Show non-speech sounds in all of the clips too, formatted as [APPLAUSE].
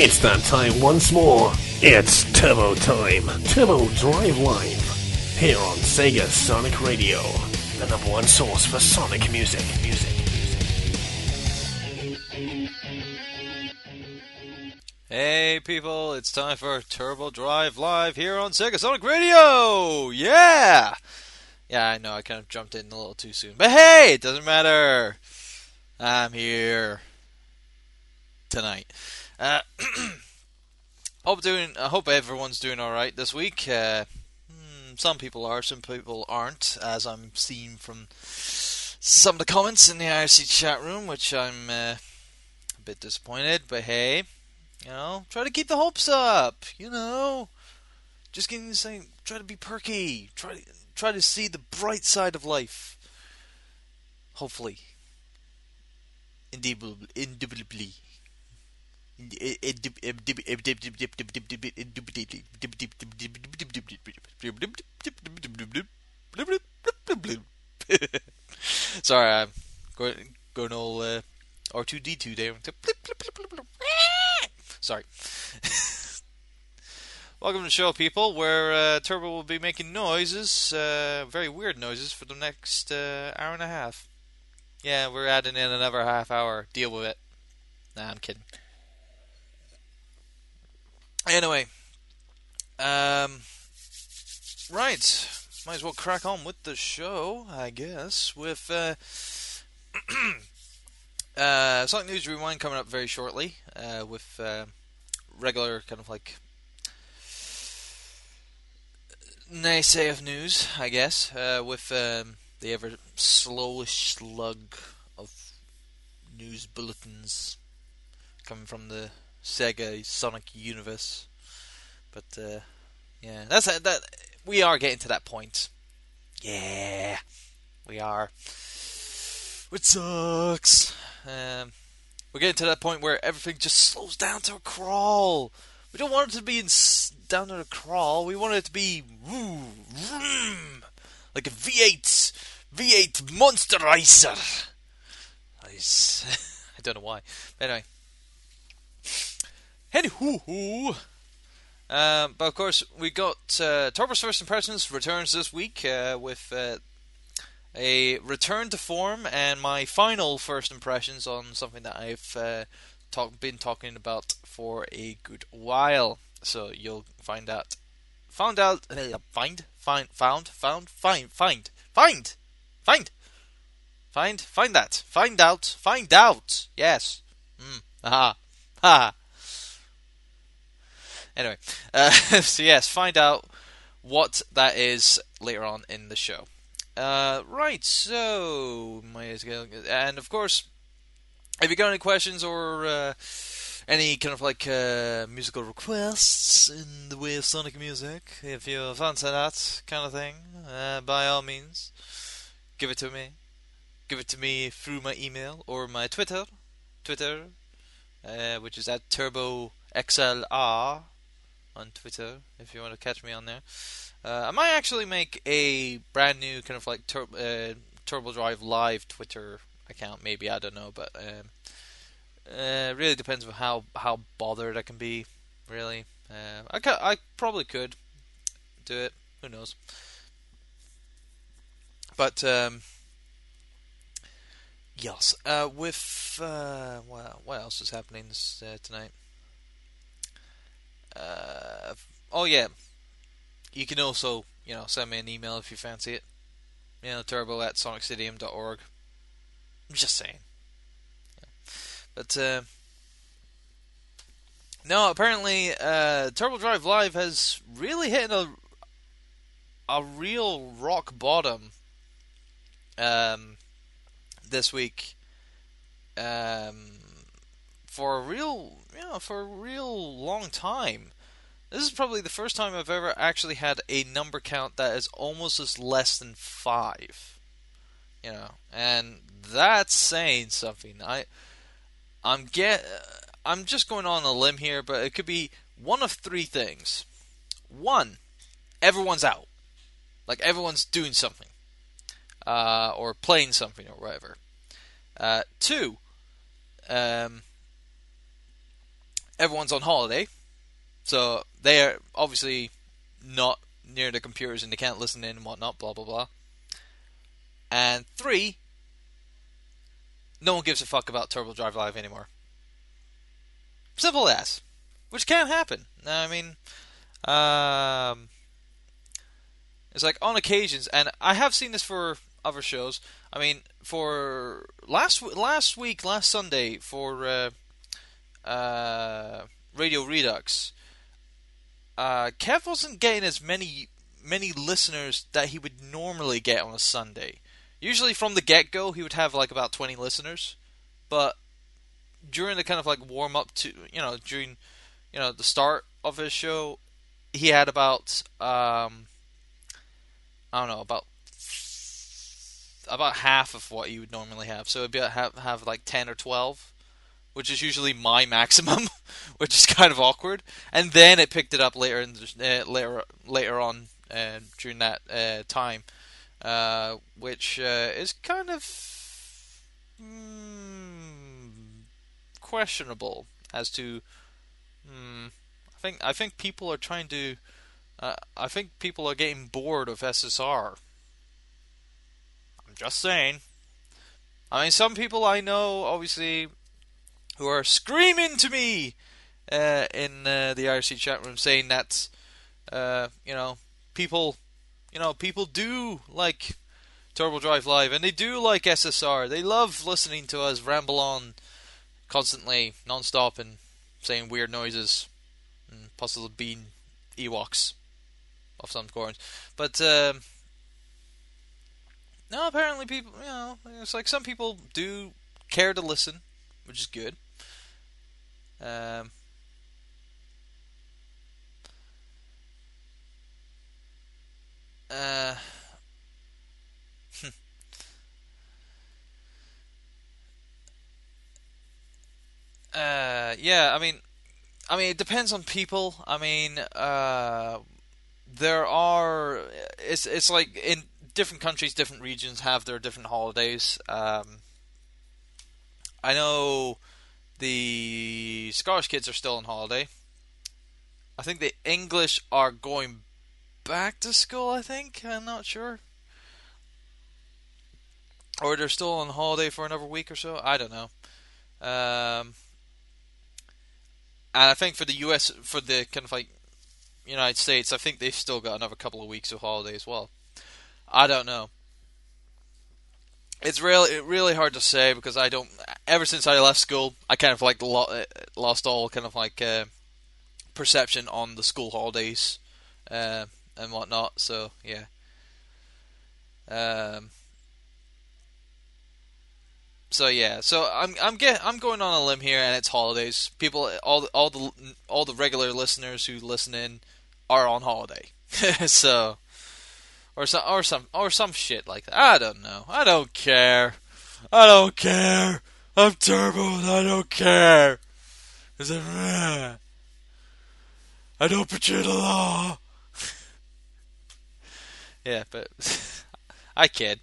It's that time once more. It's Turbo Time. Turbo Drive Live. Here on Sega Sonic Radio. The number one source for Sonic music. Music. Hey people, it's time for Turbo Drive Live here on Sega Sonic Radio! Yeah! Yeah, I know I kind of jumped in a little too soon. But hey, it doesn't matter. I'm here tonight. Uh, [CLEARS THROAT] hope doing. I hope everyone's doing all right this week. Uh, hmm, some people are, some people aren't, as I'm seeing from some of the comments in the IRC chat room, which I'm uh, a bit disappointed. But hey, you know, try to keep the hopes up. You know, just getting saying, try to be perky. Try try to see the bright side of life. Hopefully, indubitably. [LAUGHS] Sorry, I'm going going all uh, R2D2 there. [LAUGHS] Sorry. [LAUGHS] Welcome to the show, people, where uh, Turbo will be making noises, uh, very weird noises, for the next uh, hour and a half. Yeah, we're adding in another half hour. Deal with it. Nah, I'm kidding. Anyway, um, right, might as well crack on with the show, I guess. With uh, [CLEARS THROAT] uh, Sonic News Rewind coming up very shortly, uh, with uh, regular kind of like naysay of news, I guess, uh, with um, the ever slowish slug of news bulletins coming from the Sega Sonic universe. But uh, yeah, that's a, that. We are getting to that point. Yeah, we are. It sucks. Um, we're getting to that point where everything just slows down to a crawl. We don't want it to be in, down to a crawl. We want it to be woo, vroom, like a V8 V8 Monsterizer. [LAUGHS] I don't know why. But anyway. Anywho, um, but of course we got uh, First Impressions returns this week uh, with uh, a return to form and my final first impressions on something that I've uh, talk, been talking about for a good while. So you'll find out, found out, uh, find, find, found, found, find, find, find, find, find, find that, find out, find out. Yes. Mm. Aha. Ha. Anyway, uh, [LAUGHS] so yes, find out what that is later on in the show. Uh, right, so and of course, if you got any questions or uh, any kind of like uh, musical requests in the way of Sonic music, if you fancy that kind of thing, uh, by all means, give it to me. Give it to me through my email or my Twitter, Twitter, uh, which is at turboxlr on Twitter if you want to catch me on there. Uh, I might actually make a brand new kind of like tur- uh, Turbo Drive Live Twitter account. Maybe I don't know, but um, uh, really depends on how how bothered I can be. Really, uh, I ca- I probably could do it. Who knows? But um, yes, uh, with uh, well, what else is happening this, uh, tonight? Uh, oh yeah, you can also you know send me an email if you fancy it. You know, turbo at sonicstadium.org. I'm just saying. Yeah. But uh, no, apparently uh, Turbo Drive Live has really hit a a real rock bottom um, this week. Um, for a real, you know, for a real long time. This is probably the first time I've ever actually had a number count that is almost as less than five. You know, and that's saying something. I, I'm get, I'm just going on a limb here, but it could be one of three things. One, everyone's out, like everyone's doing something. uh, or playing something or whatever. Uh, two, um, everyone's on holiday, so they are obviously not near the computers and they can't listen in and whatnot. Blah blah blah. And three, no one gives a fuck about Turbo Drive Live anymore. Simple as, which can happen. I mean, um, it's like on occasions, and I have seen this for other shows. I mean, for last last week, last Sunday for uh, uh, Radio Redux, uh, Kev wasn't getting as many many listeners that he would normally get on a Sunday. Usually from the get go, he would have like about twenty listeners, but during the kind of like warm up to you know during you know the start of his show, he had about um, I don't know about about half of what you would normally have. So it'd be have have like ten or twelve, which is usually my maximum, [LAUGHS] which is kind of awkward. And then it picked it up later in uh, later later on uh, during that uh, time, uh, which uh, is kind of mm, questionable as to. Mm, I think I think people are trying to. Uh, I think people are getting bored of SSR I'm just saying. I mean, some people I know, obviously, who are screaming to me uh, in uh, the IRC chat room saying that, uh, you know, people, you know, people do like Turbo Drive Live and they do like SSR. They love listening to us ramble on constantly, non-stop, and saying weird noises and possibly being Ewoks of some sort. But um, no, apparently people, you know, it's like some people do care to listen, which is good. Um, uh, [LAUGHS] uh, yeah, I mean, I mean, it depends on people. I mean, uh, there are. It's it's like in different countries, different regions have their different holidays. Um, I know the Scottish kids are still on holiday. I think the English are going back to school. I think I'm not sure, or they're still on holiday for another week or so. I don't know. Um, and I think for the U.S. for the kind of like United States, I think they've still got another couple of weeks of holiday as well. I don't know. It's really really hard to say because I don't. Ever since I left school, I kind of like lost all kind of like uh, perception on the school holidays uh, and whatnot. So yeah. Um, so yeah, so I'm I'm get I'm going on a limb here, and it's holidays. People, all all the all the regular listeners who listen in are on holiday. [LAUGHS] so or some or some or some shit like that. I don't know. I don't care. I don't care. I'm turbo and I don't care. Is it? I don't betray the law. [LAUGHS] yeah, but [LAUGHS] I kid.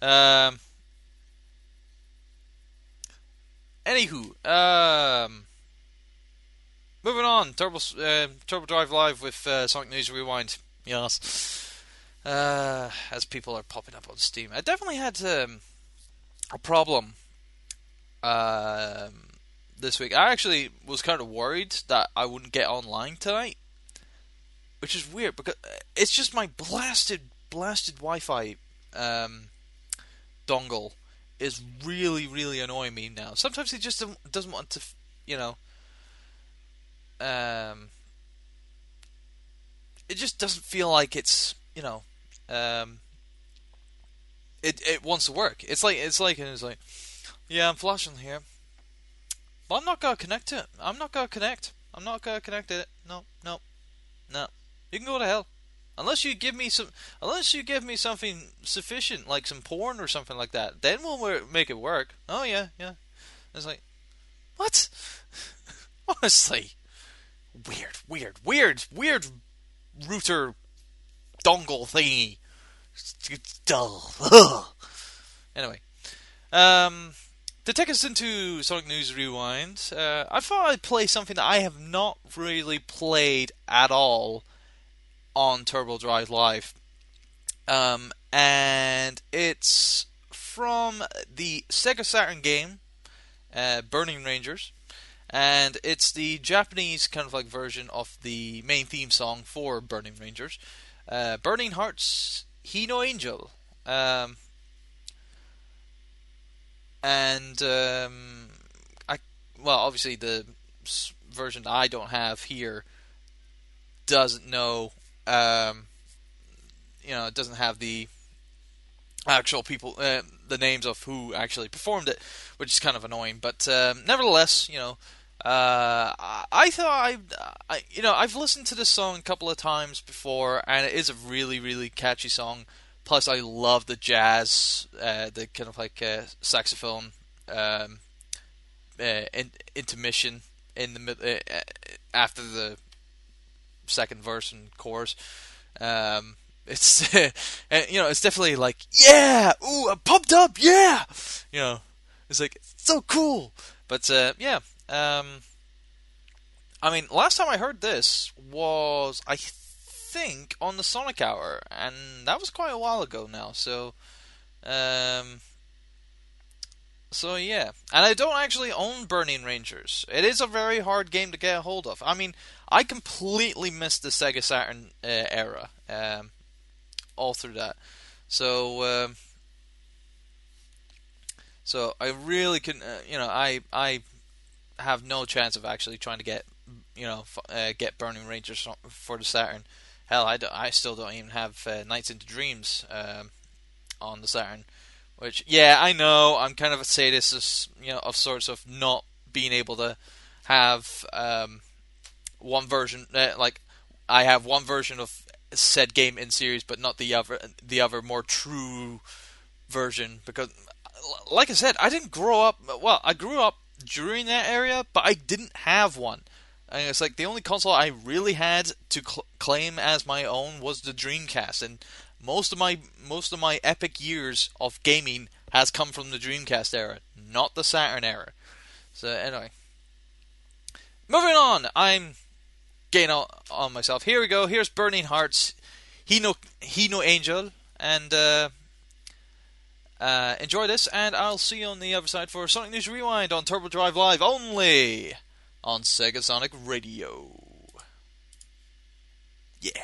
Um. Anywho, um, moving on. Turbo uh, Turbo Drive Live with uh, Sonic News Rewind. Yes uh, as people are popping up on Steam. I definitely had um, a problem um, this week. I actually was kind of worried that I wouldn't get online tonight, which is weird because it's just my blasted, blasted Wi-Fi um, dongle is really, really annoying me now. Sometimes it just doesn't want to, you know. Um, it just doesn't feel like it's you know um, it it wants to work. It's like it's like it's like, yeah, I'm flashing here, but I'm not gonna connect it. I'm not gonna connect. I'm not gonna connect it. No, no, no. You can go to hell. Unless you give me some, unless you give me something sufficient, like some porn or something like that, then we'll make it work. Oh yeah, yeah. It's like, what? [LAUGHS] Honestly, weird, weird, weird, weird router dongle thingy. It's, dull. [LAUGHS] Anyway, um, to take us into Sonic News Rewind, uh, I thought I'd play something that I have not really played at all on Turbo Drive Live. Um, and it's from the Sega Saturn game, uh, Burning Rangers. And it's the Japanese kind of like version of the main theme song for Burning Rangers. Uh, Burning Hearts, He No Angel. Um, and um, I well, obviously the version I don't have here doesn't know, um, you know, it doesn't have the actual people, uh, the names of who actually performed it, which is kind of annoying. But um, nevertheless, you know. Uh, I thought I, I, you know, I've listened to this song a couple of times before, and it is a really, really catchy song. Plus, I love the jazz, uh, the kind of like uh, saxophone um, uh, in, intermission in the uh, after the second verse and chorus. Um, it's [LAUGHS] you know it's definitely like yeah, ooh, I'm pumped up, yeah, you know, it's like it's so cool. But uh, yeah, um, I mean, last time I heard this was I think on the Sonic Hour, and that was quite a while ago now. So, um, so yeah, and I don't actually own Burning Rangers. It is a very hard game to get a hold of. I mean, I completely missed the Sega Saturn uh, era, um, all through that. So, um, so I really can, uh, you know, I I have no chance of actually trying to get, you know, uh, get Burning Rangers for the Saturn. Hell, I, I still don't even have uh, Nights into Dreams um, on the Saturn. Which, yeah, I know I'm kind of a sadist, you know, of sorts of not being able to have um, one version. Uh, like, I have one version of said game in series, but not the other, the other more true version. Because, like I said, I didn't grow up. Well, I grew up during that area, but I didn't have one. And it's like the only console I really had to cl- claim as my own was the Dreamcast, and most of my most of my epic years of gaming has come from the Dreamcast era, not the Saturn era. So anyway, moving on. I'm getting on, on myself. Here we go. Here's Burning Hearts. He no he no angel, and uh, uh, enjoy this. And I'll see you on the other side for Sonic News Rewind on Turbo Drive Live only on Sega Sonic Radio. Yeah.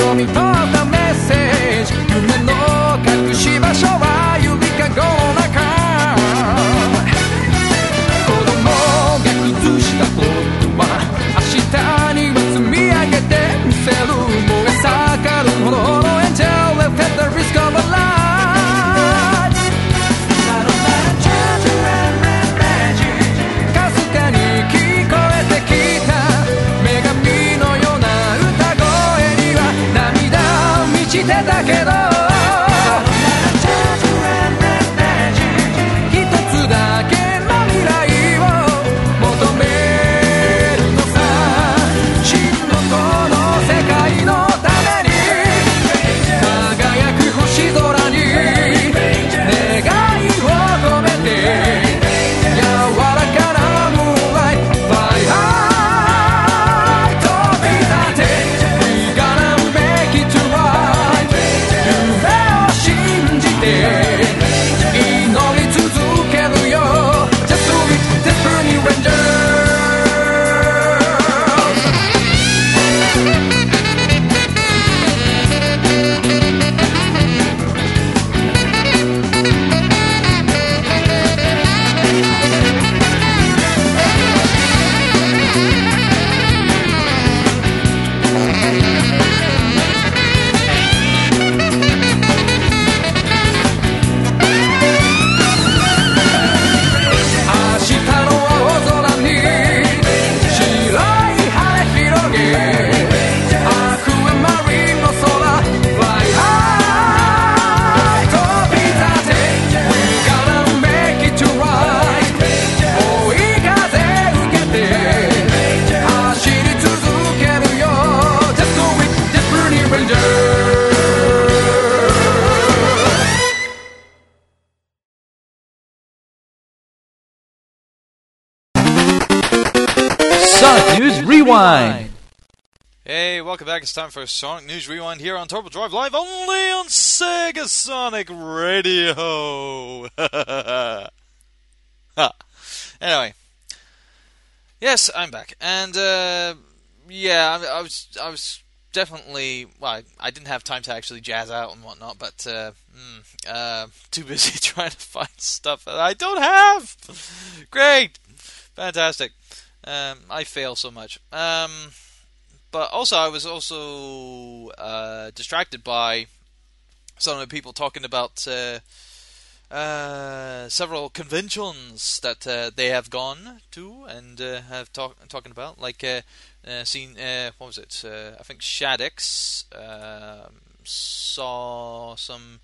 don't ignore the message. Rewind. Hey, welcome back. It's time for Sonic News Rewind here on Turbo Drive Live, only on Sega Sonic Radio. [LAUGHS] anyway, yes, I'm back, and uh, yeah, I, I, was, I was definitely well, I, I, didn't have time to actually jazz out and whatnot, but uh, mm, uh, [LAUGHS] too busy [LAUGHS] trying to find stuff that I don't have. Great, fantastic. Um, I fail so much. Um, but also, I was also uh, distracted by some of the people talking about uh, uh, several conventions that uh, they have gone to and uh, have talk- talking about, like uh, seen what was it? I think Shaddix um, saw some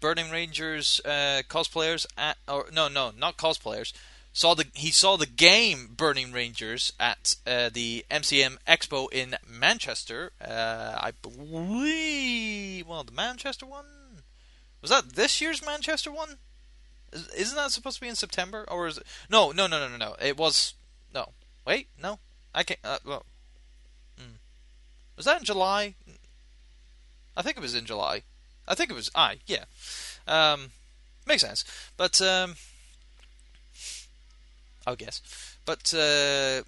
Burning Rangers cosplayers at, or no, no, not cosplayers saw the he saw the game Burning Rangers at uh, the MCM Expo in Manchester. Uh, I believe well the Manchester one was that this year's Manchester one. Isn't that supposed to be in September or is it? No, no, no, no, no, no. It was no. Wait, no. I can't. Uh, well, mm. was that in July? I think it was in July. I think it was. I yeah. Um, makes sense. But um, I guess. But uh,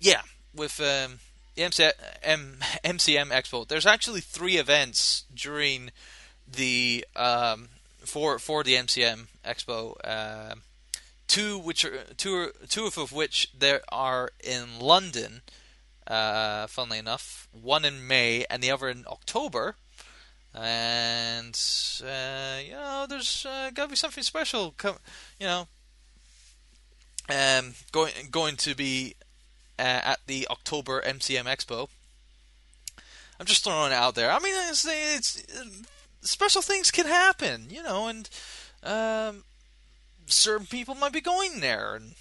yeah, with um, the MC- MCM Expo, there's actually three events during the um, for for the MCM Expo. Uh, two which are two two of which there are in London. Uh, funnily enough, one in May and the other in October. And uh, you know, there's uh, got to be something special. You know, um, going going to be uh, at the October MCM Expo. I'm just throwing it out there. I mean, it's, it's special things can happen, you know, and um, certain people might be going there, and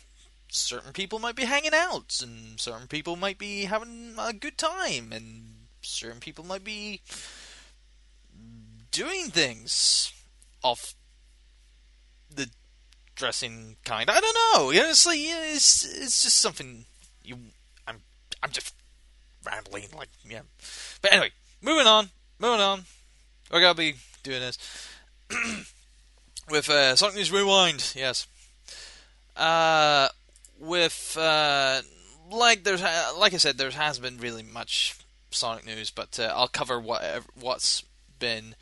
certain people might be hanging out, and certain people might be having a good time, and certain people might be doing things off the dressing kind. I don't know. Honestly, it's it's just something you. I'm I'm just rambling like yeah. But anyway, moving on, moving on. We're gonna be doing this [CLEARS THROAT] with uh, Sonic News Rewind. Yes. Uh, with uh, like there's like I said, there hasn't been really much Sonic news, but uh, I'll cover what what's been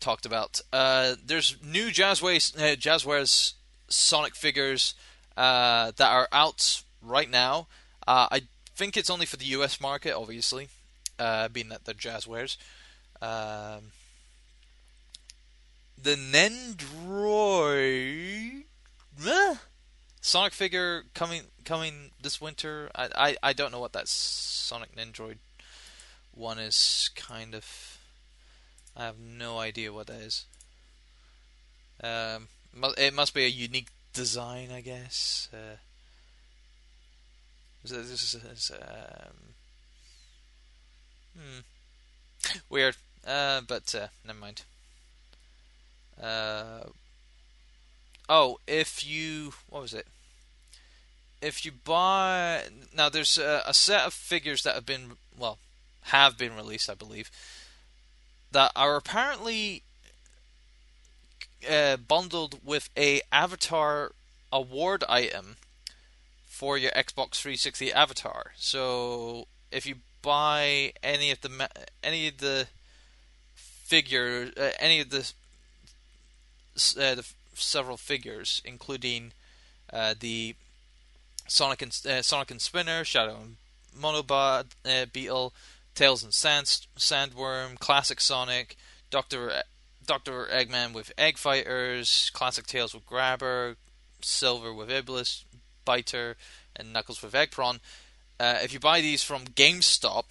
talked about. Uh, there's new Jazwares, uh, Jazwares Sonic figures uh, that are out right now. Uh, I think it's only for the US market, obviously, uh, being that they're Jazwares. Um, the Nendroid Sonic figure coming coming this winter. I, I I don't know what that Sonic Nendroid one is. Kind of, I have no idea what that is. Um, it must be a unique design, I guess. Uh, this is, um, hmm, weird. Uh, but uh, never mind. Uh, oh, if you what was it? If you buy now, there's a, a set of figures that have been well have been released, I believe, that are apparently uh, bundled with a Avatar award item for your Xbox 360 Avatar. So if you buy any of the any of the figure, uh, any of the, uh, the several figures, including uh, the Sonic and uh, Sonic and Spinner, Shadow and Monobot, uh, Beetle, Tails and Sand, Sandworm, Classic Sonic, Doctor Dr. Eggman with Egg Fighters, Classic Tails with Grabber, Silver with Iblis, Biter, and Knuckles with Eggprawn. Uh, if you buy these from GameStop,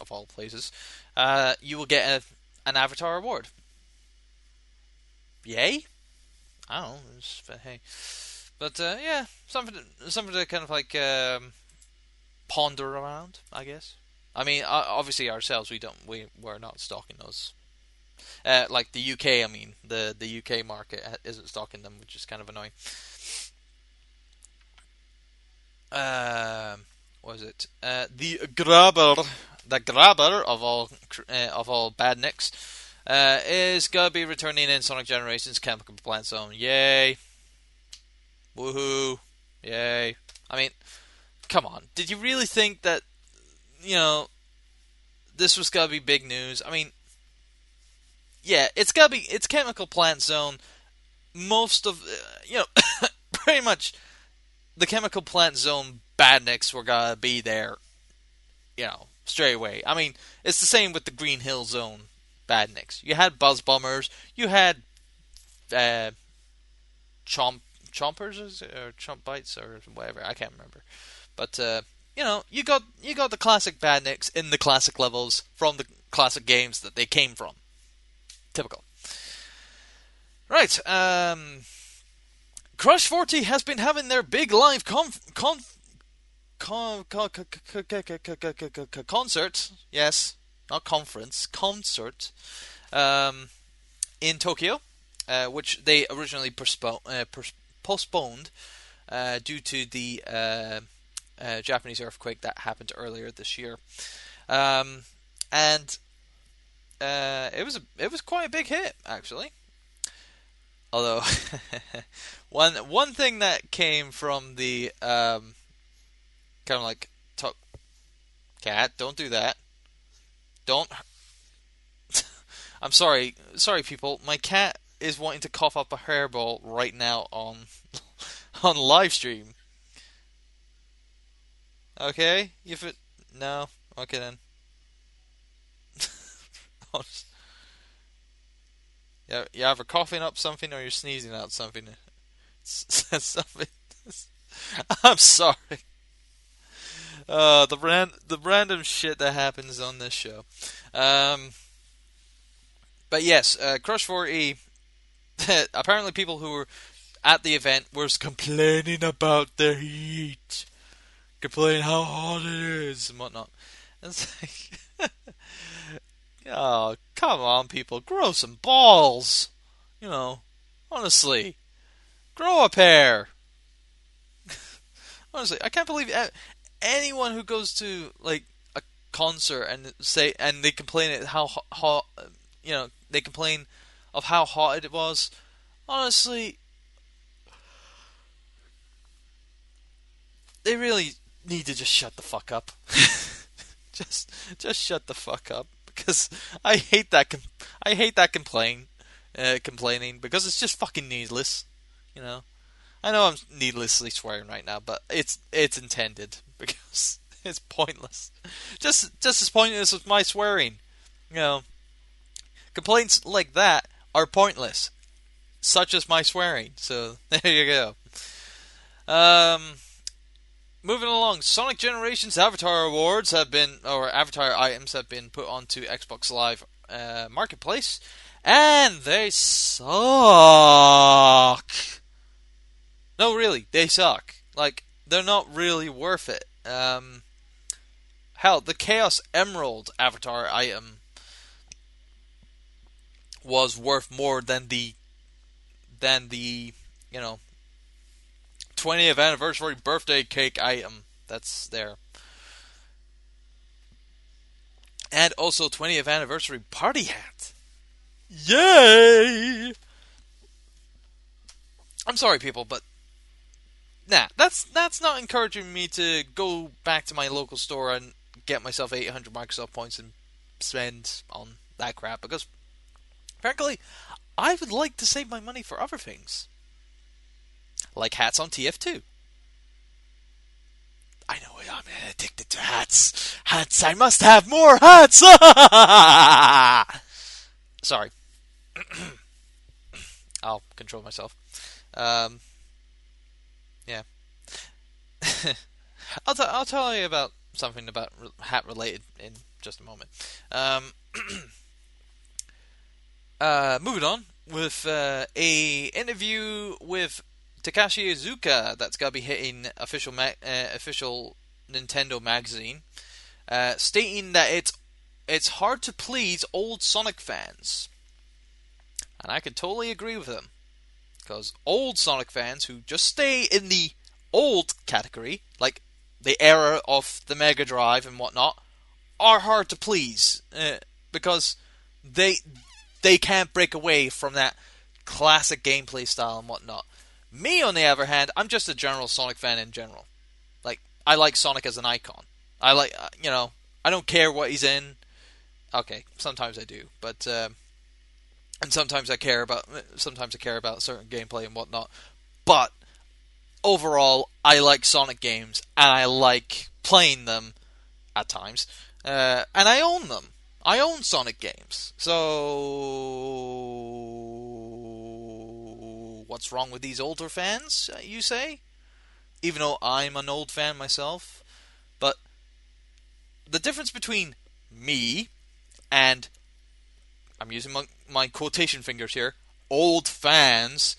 of all places, uh, you will get a, an Avatar award. Yay? I don't know. But hey, but uh, yeah, something something to kind of like um, ponder around, I guess. I mean, obviously ourselves, we don't, we we're not stocking those uh, like the UK, I mean, the the UK market isn't stocking them, which is kind of annoying. Um, was it? Uh, the grabber, the grabber of all uh, of all badniks, uh, is gonna be returning in Sonic Generations Chemical Plant Zone. Yay! Woohoo! Yay! I mean, come on. Did you really think that you know this was gonna be big news? I mean, yeah, it's gotta be. It's Chemical Plant Zone. Most of uh, you know, [LAUGHS] pretty much the Chemical Plant Zone badniks were gonna be there. You know, straight away. I mean, it's the same with the Green Hill Zone badniks. You had Buzz Bombers. You had uh, Chomp Chompers or Chomp Bites or whatever. I can't remember. But uh, you know, you got you got the classic badniks in the classic levels from the classic games that they came from. Typical. Right. Um, Crush 40 has been having their big live conf, conf, con, con, con, concert. Yes, not conference, concert um, in Tokyo, uh, which they originally uh, postponed uh, due to the uh, uh, Japanese earthquake that happened earlier this year. Um, and uh, it was a, it was quite a big hit actually. Although [LAUGHS] one one thing that came from the um, kind of like talk, cat, don't do that. Don't. [LAUGHS] I'm sorry, sorry people. My cat is wanting to cough up a hairball right now on [LAUGHS] on live stream. Okay, if it no, okay then. Yeah, you're either coughing up something or you're sneezing out something. [LAUGHS] something. I'm sorry. Uh, the ran the random shit that happens on this show. Um, but yes, uh, Crush 4E. [LAUGHS] apparently, people who were at the event were complaining about the heat, complaining how hot it is and whatnot. [LAUGHS] It's like, Oh, come on, people. Grow some balls. You know, honestly. Grow a pair. [LAUGHS] honestly, I can't believe anyone who goes to, like, a concert and say, and they complain at how hot, you know, they complain of how hot it was. Honestly, they really need to just shut the fuck up. [LAUGHS] just, just shut the fuck up because I hate that. Com- I hate that complain, uh, complaining because it's just fucking needless. You know, I know I'm needlessly swearing right now, but it's it's intended [LAUGHS] because it's pointless. Just just as pointless as my swearing. You know, complaints like that are pointless, such as my swearing. So [LAUGHS] there you go. Um, moving along, Sonic Generations Avatar Awards have been, or Avatar items have been put onto Xbox Live uh, Marketplace, and they suck. No, really, they suck. Like, they're not really worth it. Um, hell, the Chaos Emerald Avatar item was worth more than the than the you know 20th anniversary birthday cake item that's there. And also 20th anniversary party hat. Yay! I'm sorry people, but nah, that's that's not encouraging me to go back to my local store and get myself 800 Microsoft points and spend on that crap because frankly, I would like to save my money for other things like hats on TF2. I know I'm addicted to hats. Hats, I must have more hats! [LAUGHS] Sorry. [CLEARS THROAT] I'll control myself. Um, yeah. [LAUGHS] I'll, t- I'll tell you about something about re- hat related in just a moment. Um, [CLEARS THROAT] uh, moving on with uh, a interview with Takashi Iizuka that's going to be hitting official ma- uh, official Nintendo magazine, uh, stating that it's it's hard to please old Sonic fans, and I can totally agree with them, because old Sonic fans who just stay in the old category, like the era of the Mega Drive and whatnot are hard to please uh, because they they can't break away from that classic gameplay style and whatnot. Me, on the other hand, I'm just a general Sonic fan in general. Like I like Sonic as an icon. I like uh, you know I don't care what he's in. Okay, sometimes I do, but uh, and sometimes I care about sometimes I care about certain gameplay and whatnot. But overall, I like Sonic games and I like playing them at times, uh, and I own them. I own Sonic games. So, what's wrong with these older fans, uh, you say? Even though I'm an old fan myself. But the difference between me and I'm using my, my quotation fingers here, old fans,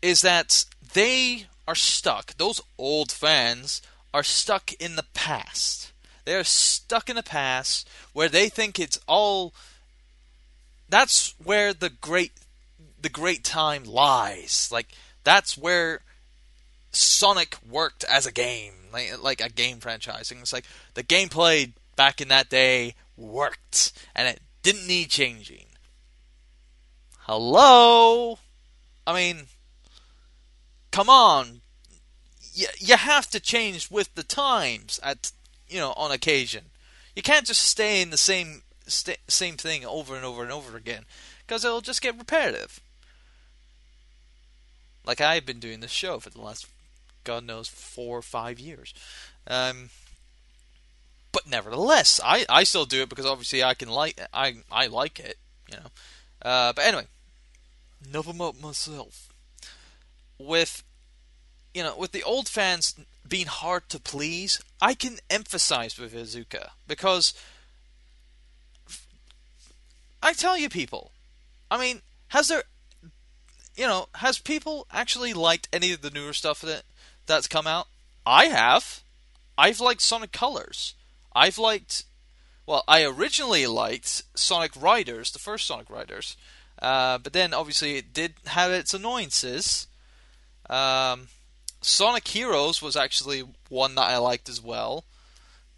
is that they are stuck. Those old fans are stuck in the past. They are stuck in the past where they think it's all. That's where the great, the great time lies. Like that's where Sonic worked as a game, like like a game franchising. It's like the gameplay back in that day worked, and it didn't need changing. Hello, I mean, come on. You, you have to change with the times at you know on occasion. You can't just stay in the same st- same thing over and over and over again because it'll just get repetitive. Like I've been doing this show for the last God knows four or five years. Um, but nevertheless, I, I still do it because obviously I can like I I like it, you know. Uh, but anyway, enough about myself. With you know, with the old fans being hard to please, I can emphasize with Iizuka because I tell you, people. I mean, has there, you know, has people actually liked any of the newer stuff that that's come out? I have. I've liked Sonic Colors. I've liked. Well, I originally liked Sonic Riders, the first Sonic Riders, uh, but then obviously it did have its annoyances. Um, Sonic Heroes was actually one that I liked as well.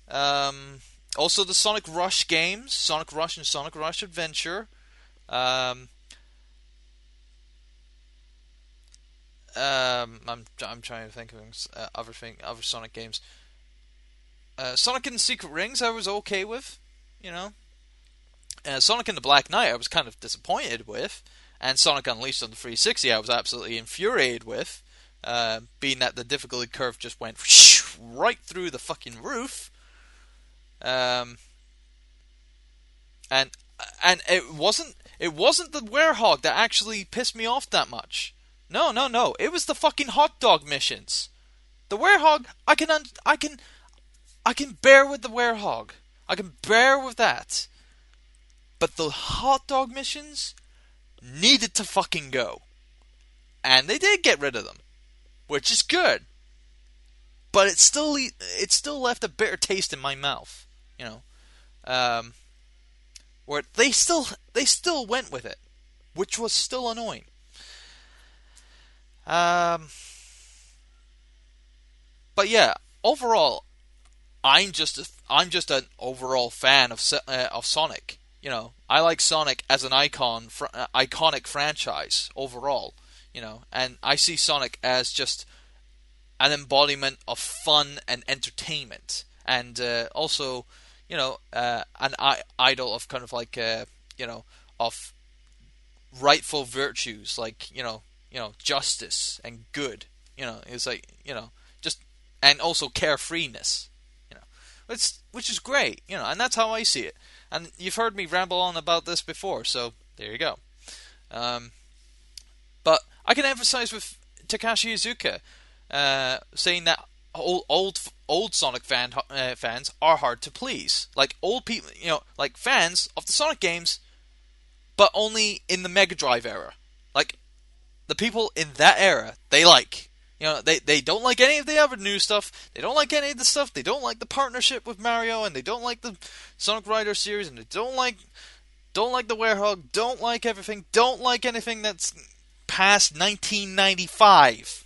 Um, also, the Sonic Rush games, Sonic Rush and Sonic Rush Adventure. Um, um, I'm I'm trying to think of uh, other thing, other Sonic games. Uh, Sonic and the Secret Rings, I was okay with, you know. Uh, Sonic and the Black Knight, I was kind of disappointed with, and Sonic Unleashed on the 360, I was absolutely infuriated with. Uh, being that the difficulty curve just went [LAUGHS] right through the fucking roof. Um, and and it wasn't it wasn't the werehog that actually pissed me off that much. No, no, no. It was the fucking hot dog missions. The werehog, I can un- I can I can bear with the werehog. I can bear with that. But the hot dog missions needed to fucking go. And they did get rid of them which is good. But it still it still left a bitter taste in my mouth, you know. Um, where they still they still went with it, which was still annoying. Um, but yeah, overall, I'm just a, I'm just an overall fan of uh, of Sonic. You know, I like Sonic as an icon, fr- uh, iconic franchise overall you know, and I see Sonic as just an embodiment of fun and entertainment, and uh, also, you know, uh, an I- idol of kind of like, uh, you know, of rightful virtues like you know, you know, justice and good. You know, it's like you know, just and also carefreeness. You know, it's which is great. You know, and that's how I see it. And you've heard me ramble on about this before, so there you go. Um, but I can emphasize with Takashi Iizuka uh, saying that old old old Sonic fan uh, fans are hard to please. Like old people, you know, like fans of the Sonic games, but only in the Mega Drive era. Like the people in that era, they like. You know, they, they don't like any of the other new stuff. They don't like any of the stuff. They don't like the partnership with Mario, and they don't like the Sonic Rider series, and they don't like don't like the Werehog. Don't like everything. Don't like anything that's past 1995.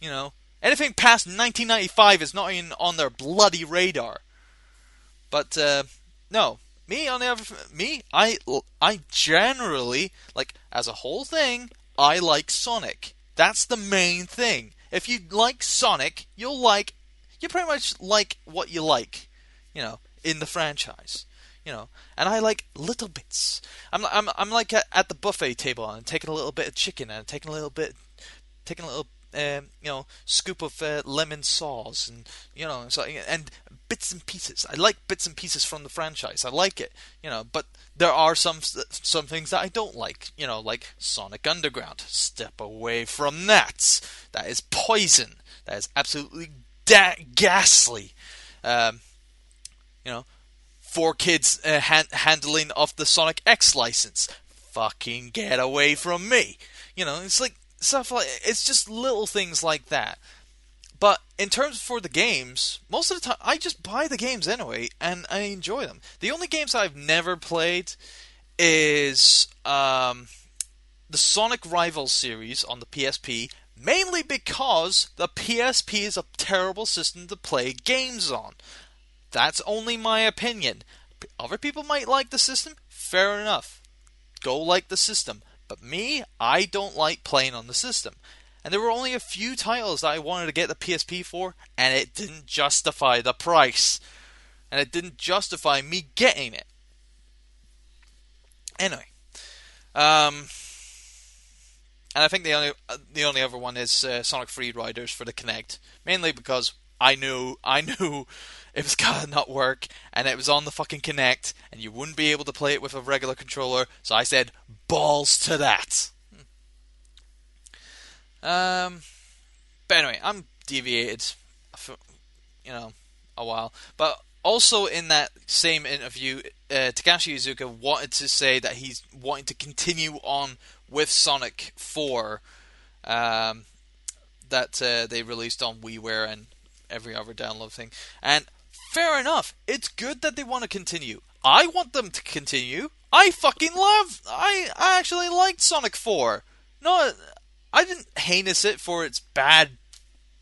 You know, Anything past 1995 is not even on their bloody radar. But uh, no, me on the other, me, I, I generally like as a whole thing. I like Sonic. That's the main thing. If you like Sonic, you'll like, you pretty much like what you like, you know, in the franchise you know. And I like little bits. I'm I'm I'm like at, at the buffet table and taking a little bit of chicken and taking a little bit, taking a little um, you know scoop of uh, lemon sauce and you know so and bits and pieces. I like bits and pieces from the franchise. I like it, you know. But there are some some things that I don't like, you know, like Sonic Underground. Step away from that. That is poison. That is absolutely da- ghastly. Um, you know, 4Kids uh, hand- handling of the Sonic X license. Fucking get away from me. You know, it's like stuff like it's just little things like that. But in terms for the games, most of the time I just buy the games anyway and I enjoy them. The only games I've never played is um, the Sonic Rivals series on the PSP, mainly because the PSP is a terrible system to play games on. That's only my opinion. Other people might like the system, fair enough. Go like the system. But me, I don't like playing on the system. And there were only a few titles that I wanted to get the PSP for, and it didn't justify the price. And it didn't justify me getting it. Anyway, um, and I think the only uh, the only other one is uh, Sonic Free Riders for the Kinect, mainly because I knew I knew [LAUGHS] it was gonna not work, and it was on the fucking Kinect, and you wouldn't be able to play it with a regular controller. So I said, balls to that. Um, but anyway, I'm deviated, for, you know, a while. But also in that same interview, uh, Takashi Iizuka wanted to say that he's wanting to continue on with Sonic 4 um, that uh, they released on WiiWare and every other download thing. And fair enough. It's good that they want to continue. I want them to continue. I fucking love. I I actually liked Sonic 4. No, I didn't heinous it for its bad,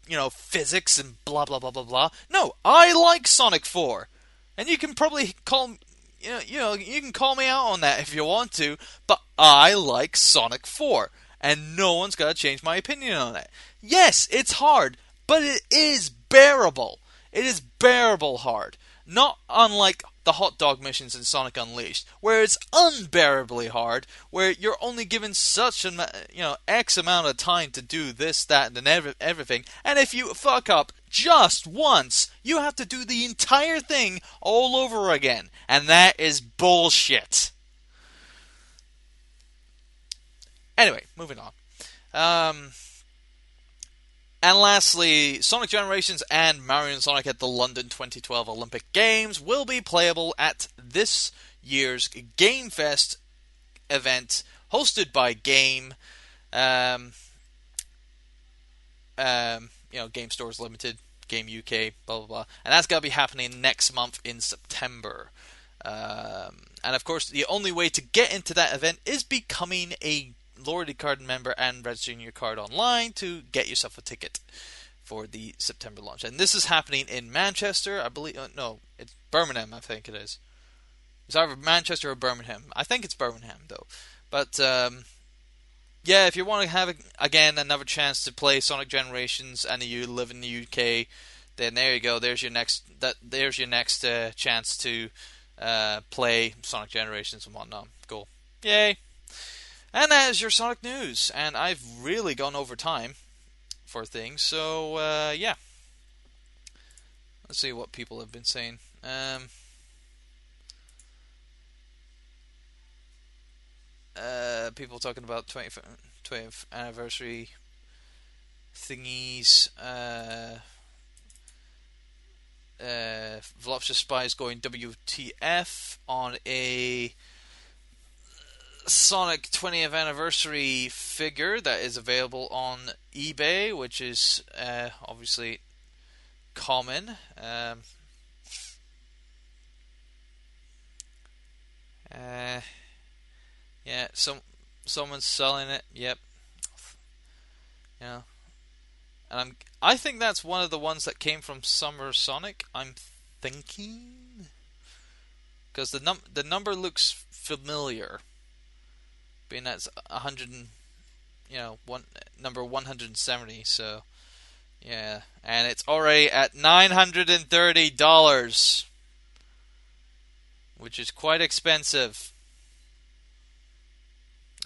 you know, physics and blah blah blah blah blah. No, I like Sonic 4, and you can probably call you know you know you can call me out on that if you want to, but I like Sonic 4, and no one's gonna change my opinion on it. Yes, it's hard, but it is bearable. It is bearable hard. Not unlike the hot dog missions in Sonic Unleashed, where it's unbearably hard, where you're only given such a you know X amount of time to do this, that, and every, everything, and if you fuck up just once, you have to do the entire thing all over again, and that is bullshit. Anyway, moving on. Um, and lastly, Sonic Generations and Mario & Sonic at the London 2012 Olympic Games will be playable at this year's Game Fest event hosted by Game. Um, um, you know, Game Stores Limited, Game UK, blah blah blah, and that's gonna be happening next month in September. Um, and of course, the only way to get into that event is becoming a Loyalty Card member and registering your card online to get yourself a ticket for the September launch. And this is happening in Manchester, I believe. Uh, no, it's Birmingham, I think it is. It's either Manchester or Birmingham. I think it's Birmingham though. But um, yeah, if you want to have again another chance to play Sonic Generations and you live in the UK, then there you go. There's your next that. There's your next uh, chance to uh, play Sonic Generations and whatnot. Cool. Yay. And that is your Sonic news. And I've really gone over time for things. So, uh, yeah. Let's see what people have been saying. Um, uh, people talking about 20th, 20th anniversary thingies. Uh, uh, Spies going WTF on a Sonic 20th anniversary figure that is available on eBay, which is uh, obviously common. Um, uh, yeah, some someone's selling it. Yep. Yeah. and I'm I think that's one of the ones that came from Summer Sonic. I'm thinking because the num the number looks familiar, being that's hundred, you know, one number one hundred and seventy. So yeah, and it's already at nine hundred and thirty dollars, which is quite expensive.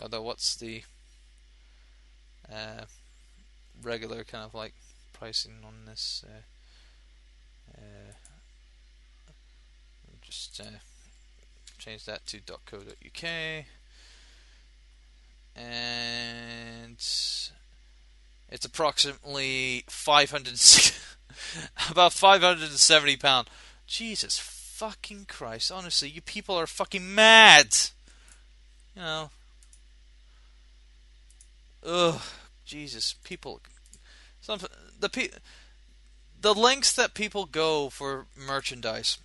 Although, what's the uh, regular kind of like pricing on this? Uh, uh, just uh, change that to .co.uk, and it's approximately 500, [LAUGHS] about 570 pound. Jesus fucking Christ! Honestly, you people are fucking mad. You know. Ugh, Jesus, people. Some the pe- the lengths that people go for merchandise.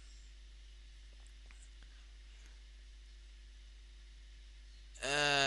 Uh,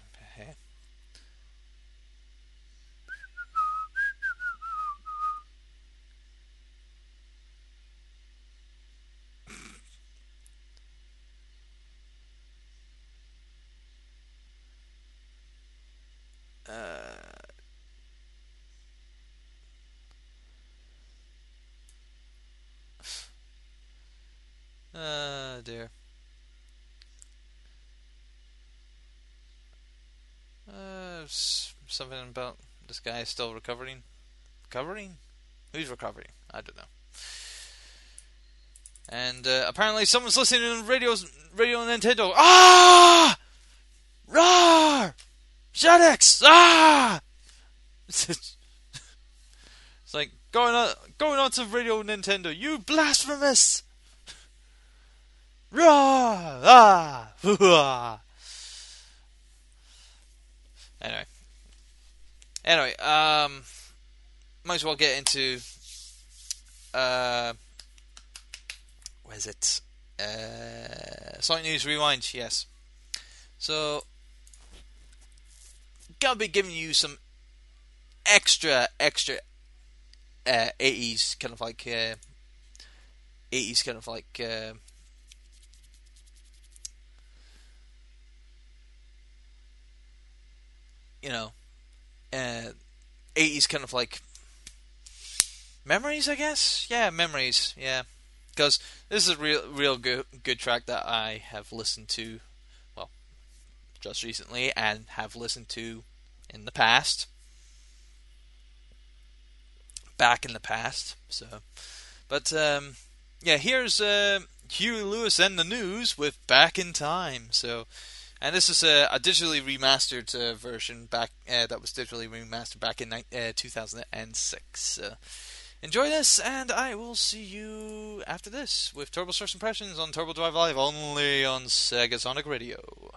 uh, dear. Uh, something about this guy still recovering. Recovering? Who's recovering? I don't know. And uh, apparently, someone's listening to radio, radio Nintendo. Ah! Roar! Shadix! Ah! [LAUGHS] it's like going on, going on to Radio Nintendo. You blasphemous! [LAUGHS] Roar! Ah! [LAUGHS] Anyway. Anyway, um, might as well get into, uh, where's it? Uh, Sonic News Rewind, yes. So, gonna be giving you some extra, extra uh, 80s kind of like uh, 80s kind of like uh, you know uh, 80s kind of like memories I guess yeah memories yeah because this is a real real good good track that I have listened to well just recently and have listened to in the past. Back in the past. So, but um, yeah, here's uh, Huey Lewis and the News with "Back in Time." So, and this is a, a digitally remastered uh, version back uh, that was digitally remastered back in ni- uh, 2006. enjoy this, and I will see you after this with Turbo's First Impressions on Turbo Drive Live only on Sega Sonic Radio.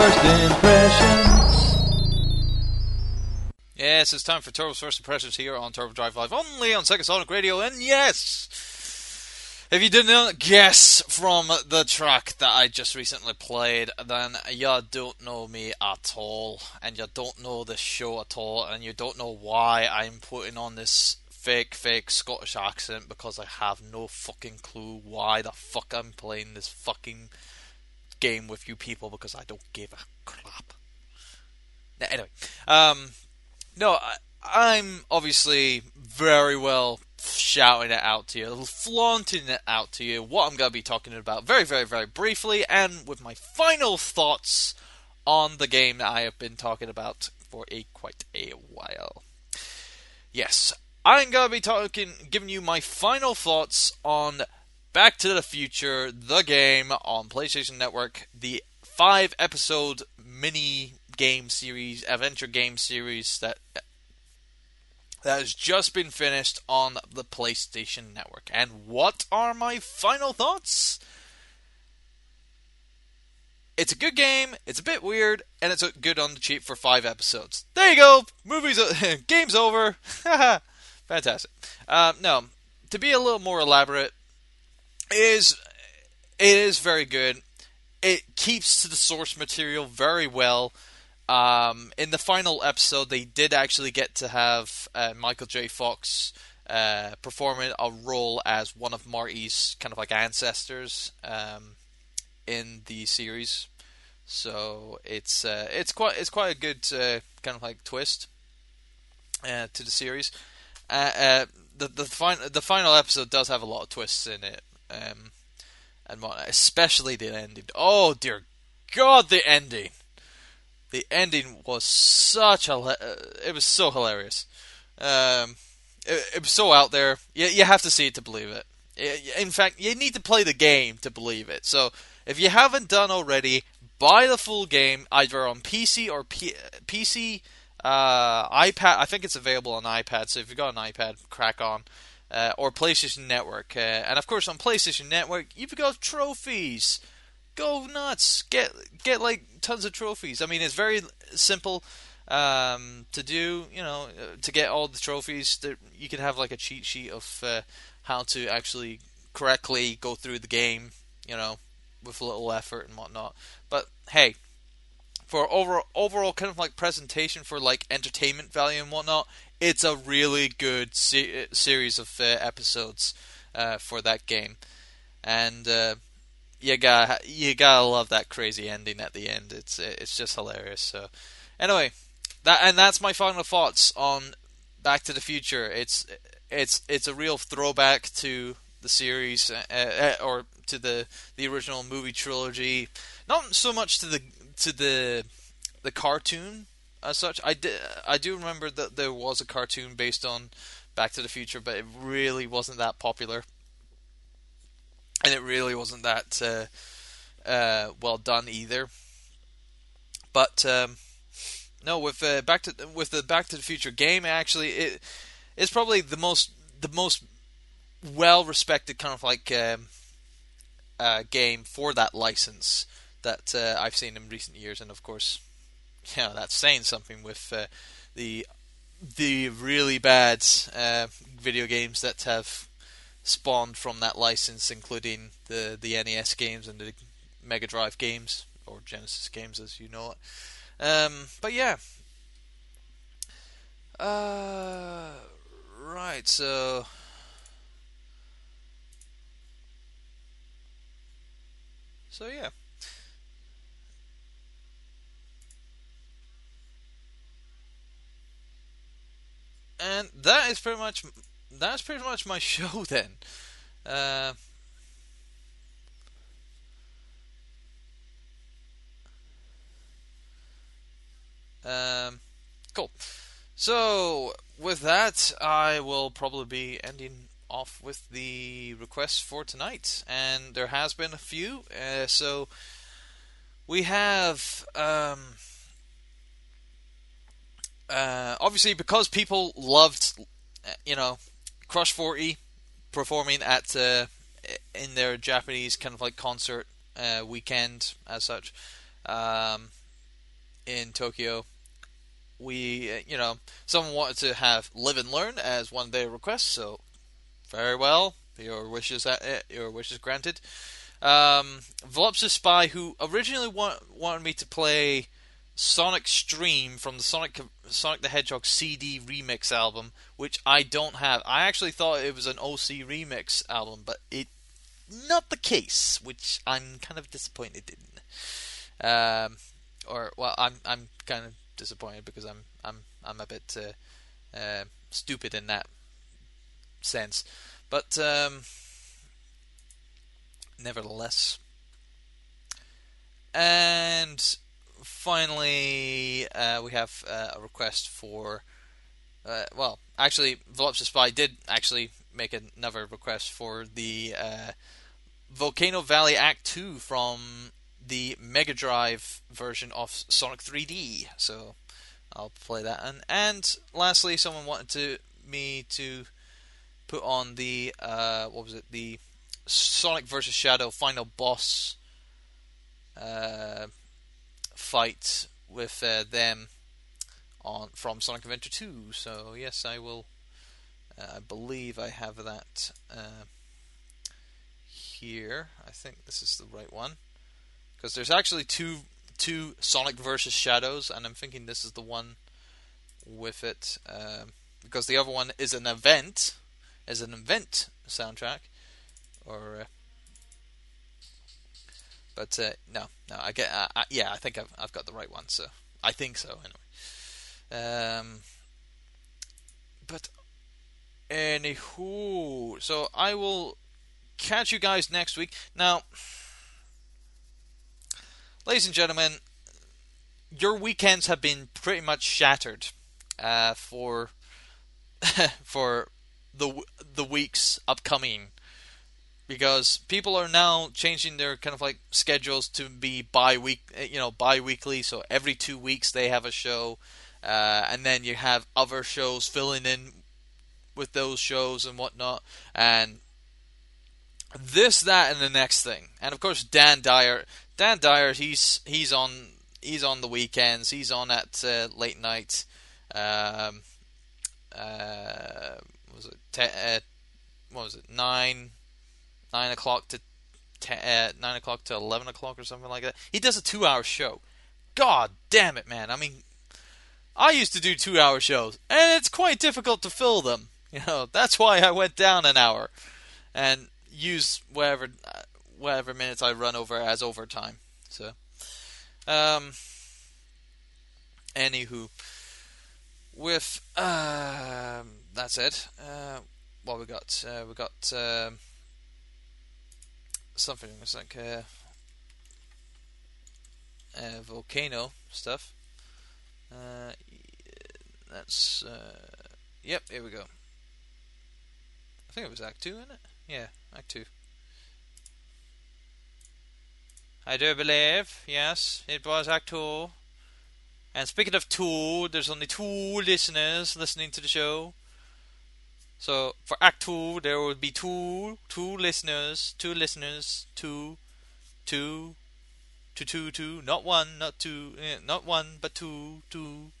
First impressions. Yes, it's time for Turbo's First Impressions here on Turbo Drive Live, only on Sega Sonic Radio, and yes! If you didn't guess from the track that I just recently played, then you don't know me at all, and you don't know this show at all, and you don't know why I'm putting on this fake, fake Scottish accent because I have no fucking clue why the fuck I'm playing this fucking game with you people because I don't give a crap. Anyway, um, no, I, I'm obviously very well shouting it out to you, flaunting it out to you, what I'm going to be talking about very, very, very briefly, and with my final thoughts on the game that I have been talking about for a quite a while. Yes, I'm going to be talking, giving you my final thoughts on Back to the Future, the game on PlayStation Network, the five episode mini game series, adventure game series that that has just been finished on the PlayStation Network. And what are my final thoughts? It's a good game. It's a bit weird, and it's good on the cheap for five episodes. There you go. Movies, [LAUGHS] game's over. [LAUGHS] Fantastic. Um, no, to be a little more elaborate, is it is very good. It keeps to the source material very well. Um, in the final episode, they did actually get to have uh, Michael J. Fox uh, performing a role as one of Marty's kind of like ancestors um, in the series. So it's uh, it's quite it's quite a good uh, kind of like twist uh, to the series. Uh, the the final the final episode does have a lot of twists in it, um, and what especially the ending. Oh dear God, the ending! the ending was such a uh, it was so hilarious. Um, it, it, was so out there. You, you have to see it to believe it. In fact, you need to play the game to believe it. So if you haven't done already, buy the full game either on PC or P- PC, uh, iPad. I think it's available on iPad. So if you've got an iPad, crack on. Uh, or PlayStation Network, uh, and of course on PlayStation Network, you've got trophies go nuts. Get get like tons of trophies. I mean, it's very simple um, to do. You know, uh, to get all the trophies, that you can have like a cheat sheet of uh, how to actually correctly go through the game. You know, with a little effort and whatnot. But hey, for overall overall kind of like presentation for like entertainment value and whatnot, it's a really good se- series of uh, episodes uh, for that game. And uh, you got you gotta love that crazy ending at the end. It's it's just hilarious. So anyway, that and that's my final thoughts on Back to the Future. It's it's it's a real throwback to the series uh, uh, or to the the original movie trilogy. Not so much to the to the the cartoon as such. I did I do remember that there was a cartoon based on Back to the Future, but it really wasn't that popular and it really wasn't that uh, uh, well done either. But um, no, with uh, back to with the Back to the Future game, actually, it is probably the most the most well respected kind of like um, uh, game for that license that uh, I've seen in recent years, and of course, [LAUGHS] you know, that's saying something with uh, the the really bad video games that have spawned from that license, including the the NES games and the Mega Drive games or Genesis games, as you know it. Um, but yeah. Uh, right. So. So yeah. And that is pretty much that's pretty much my [LAUGHS] show then. Uh, um, cool. So, with that, I will probably be ending off with the requests for tonight. And there has been a few. Uh, so, we have. Um, uh, obviously, because people loved, uh, you know, Crush 40 performing at uh, in their Japanese kind of like concert uh, weekend as such. um, in Tokyo. We, uh, you know, someone wanted to have live and learn as one of their requests, so very well, your wishes, uh, your wishes granted. Um, Voluptuous Spy, who originally want, wanted me to play Sonic Stream from the Sonic Sonic the Hedgehog CD remix album, which I don't have. I actually thought it was an OC remix album, but it not the case, which I'm kind of disappointed in. Um, or well, I'm I'm kind of disappointed because I'm I'm I'm a bit uh, uh, stupid in that sense, but um, nevertheless. And finally, uh, we have uh, a request for. Uh, well, actually, Voluptuous Spy did actually make another request for the uh, Volcano Valley Act 2 from the Mega Drive version of Sonic 3D. So I'll play that. And, and lastly, someone wanted to me to put on the uh, what was it? The Sonic versus Shadow final boss uh, fight with uh, them on from Sonic Adventure 2. So yes, I will. Uh, I believe I have that uh, here. I think this is the right one because there's actually two two Sonic versus Shadows, and I'm thinking this is the one with it um, because the other one is an event, is an event soundtrack, or. But uh, no, no, I get. I, yeah, I think I've I've got the right one. So I think so anyway. Um, but anywho, so I will catch you guys next week. Now, ladies and gentlemen, your weekends have been pretty much shattered uh, for [LAUGHS] for the the weeks upcoming because people are now changing their kind of like schedules to be bi-week you know bi-weekly. So every two weeks they have a show uh, and then you have other shows filling in with those shows and whatnot. And this that and the next thing. And of course dan dyer. Dan dyer he's he's on he's on the weekends. He's on at uh, late night. Um, uh, was it? Te- uh, what was it? Nine nine o'clock to ten, uh, nine o'clock to eleven o'clock or something like that. He does a two-hour show. God damn it, man! I mean, I used to do two-hour shows, and it's quite difficult to fill them. [LAUGHS] You know, that's why I went down an hour and use whatever whatever minutes I run over as overtime. So, um, anywho, with um, that's it. Uh, what we got? Uh, we got. Um, something. It's like uh, volcano stuff. Uh, that's uh, yep. Here we go. I think it was Act Two, isn't it? Yeah, Act Two. I do believe, yes, it was Act Two. And speaking of two, there's only two listeners listening to the show. So for Act Two, there will be two two listeners, two listeners, two, two, two, two, two. Not one, not two, eh, not one, but two, two.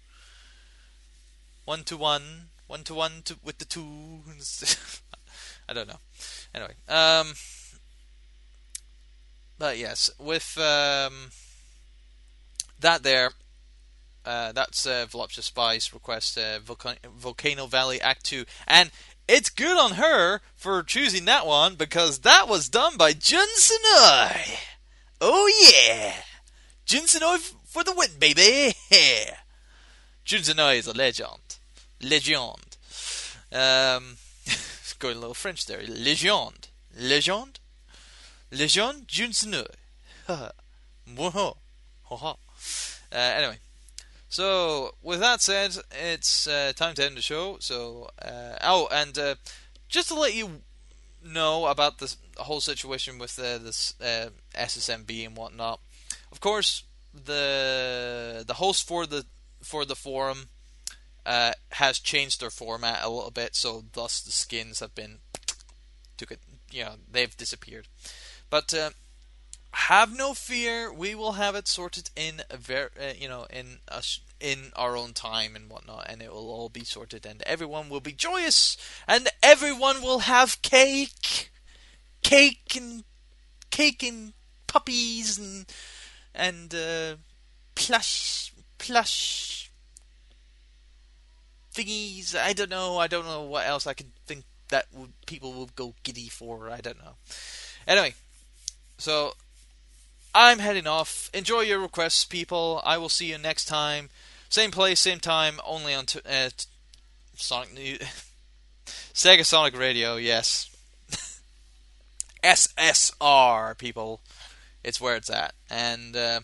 One to one, one to one to, with the two. [LAUGHS] I don't know. Anyway, um, but yes, with um, that there, uh, that's uh, Voluptuous Spy's request, uh, Volcano Valley Act 2. And it's good on her for choosing that one because that was done by Jun Senoue. Oh yeah! Jun Senoue for the win, baby! [LAUGHS] Jun Senoue is a legend. Legend. Um, [LAUGHS] going a little French there. Legend. Legend? Legend Jun Senoue. [LAUGHS] uh, anyway, so, with that said, it's uh, time to end the show. So, uh, oh, and uh, just to let you know about this whole situation with uh, this uh, SSMB and whatnot. Of course, the the host for the for the forum uh, has changed their format a little bit, so thus the skins have been took it. You know, they've disappeared. But have no fear. We will have it sorted in a ver- uh, you know, in us in our own time and whatnot, and it will all be sorted, and everyone will be joyous, and everyone will have cake, cake and cake and puppies and and uh, plush plush thingies. I don't know. I don't know what else I could think that would people will go giddy for. I don't know. Anyway, so I'm heading off. Enjoy your requests, people. I will see you next time. Same place, same time, only on t- uh, t- Sonic New- [LAUGHS] Sega Sonic Radio. Yes, [LAUGHS] SSR people. It's where it's at, and uh,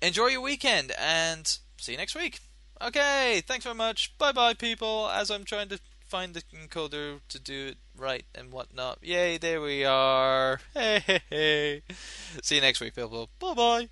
enjoy your weekend. And see you next week. Okay, thanks very much. Bye bye, people. As I'm trying to find the encoder to do it right and whatnot. Yay, there we are. [LAUGHS] Hey, hey, hey. See you next week, people. Bye bye.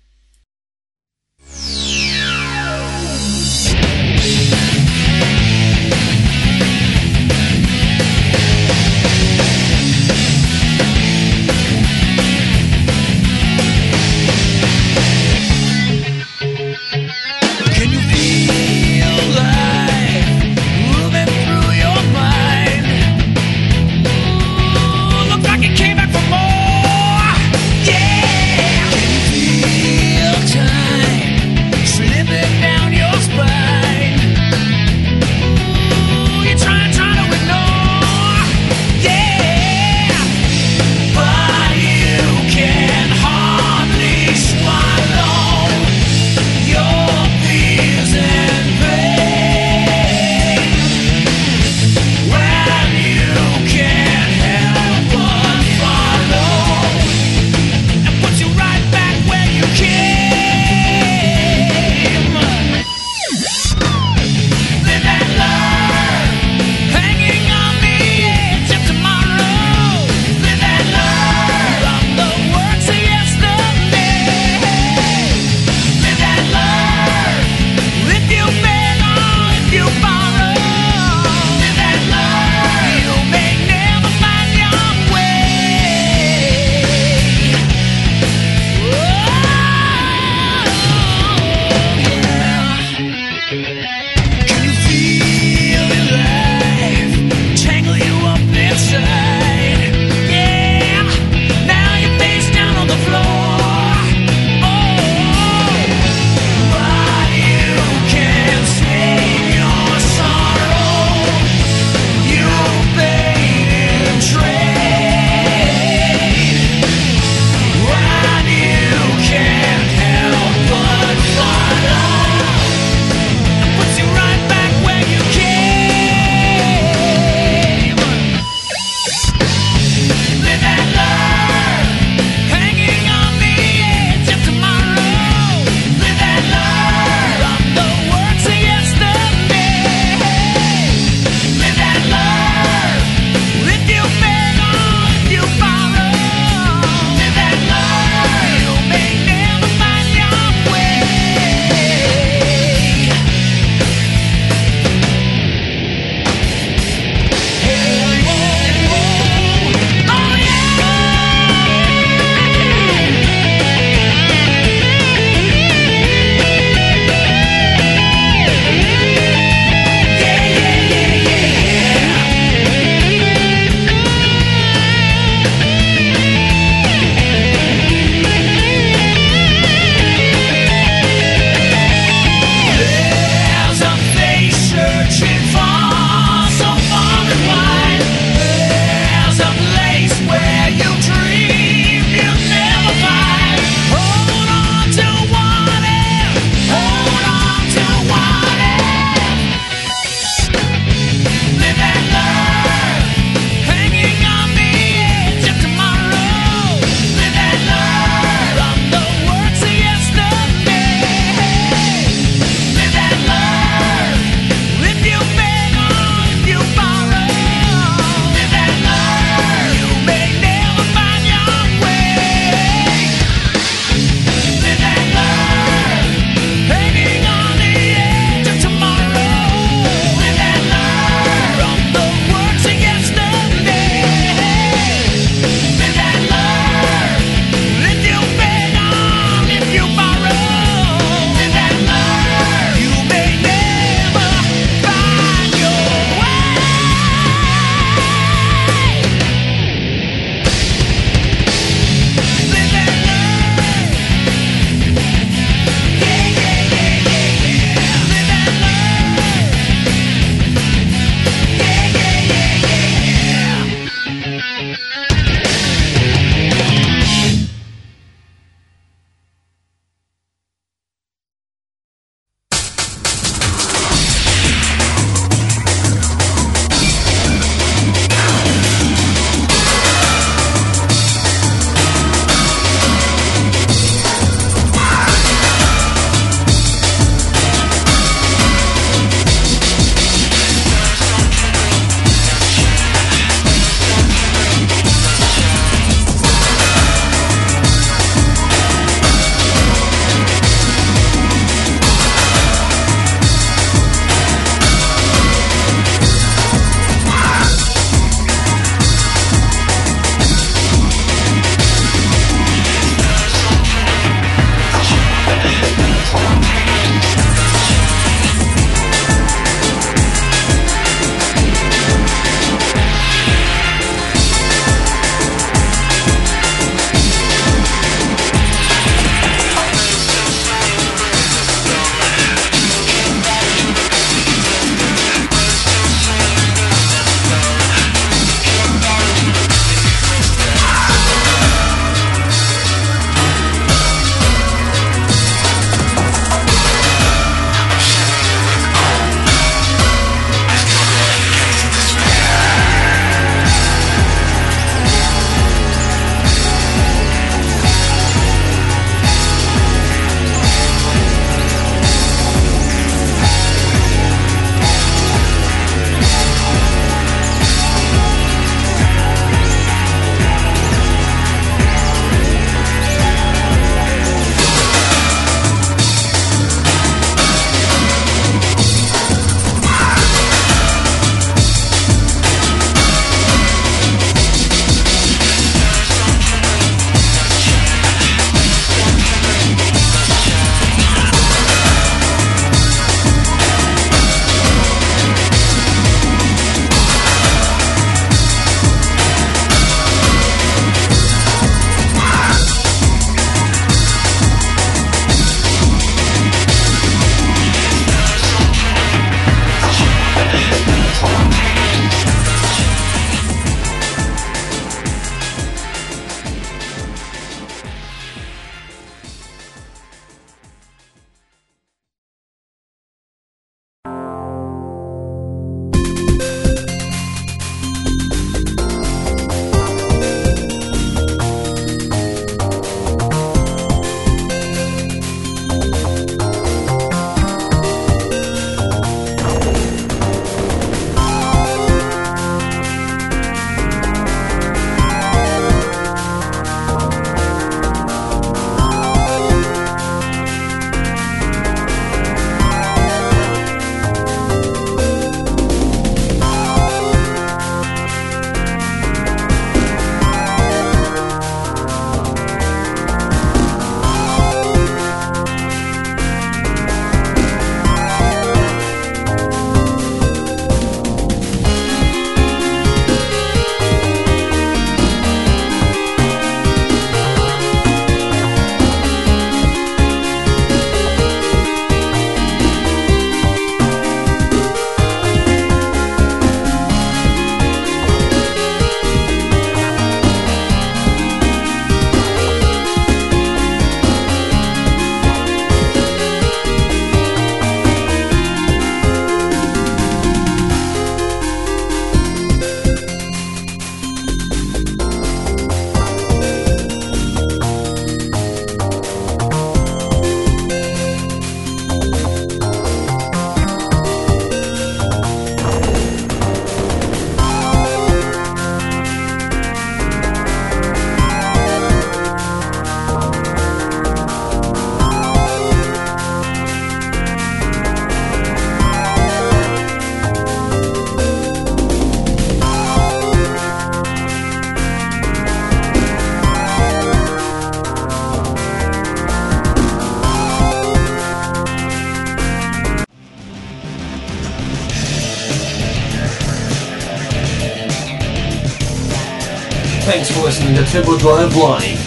Listening to Turbo Drive Live.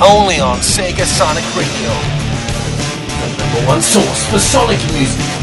Only on Sega Sonic Radio. The number one source for Sonic music.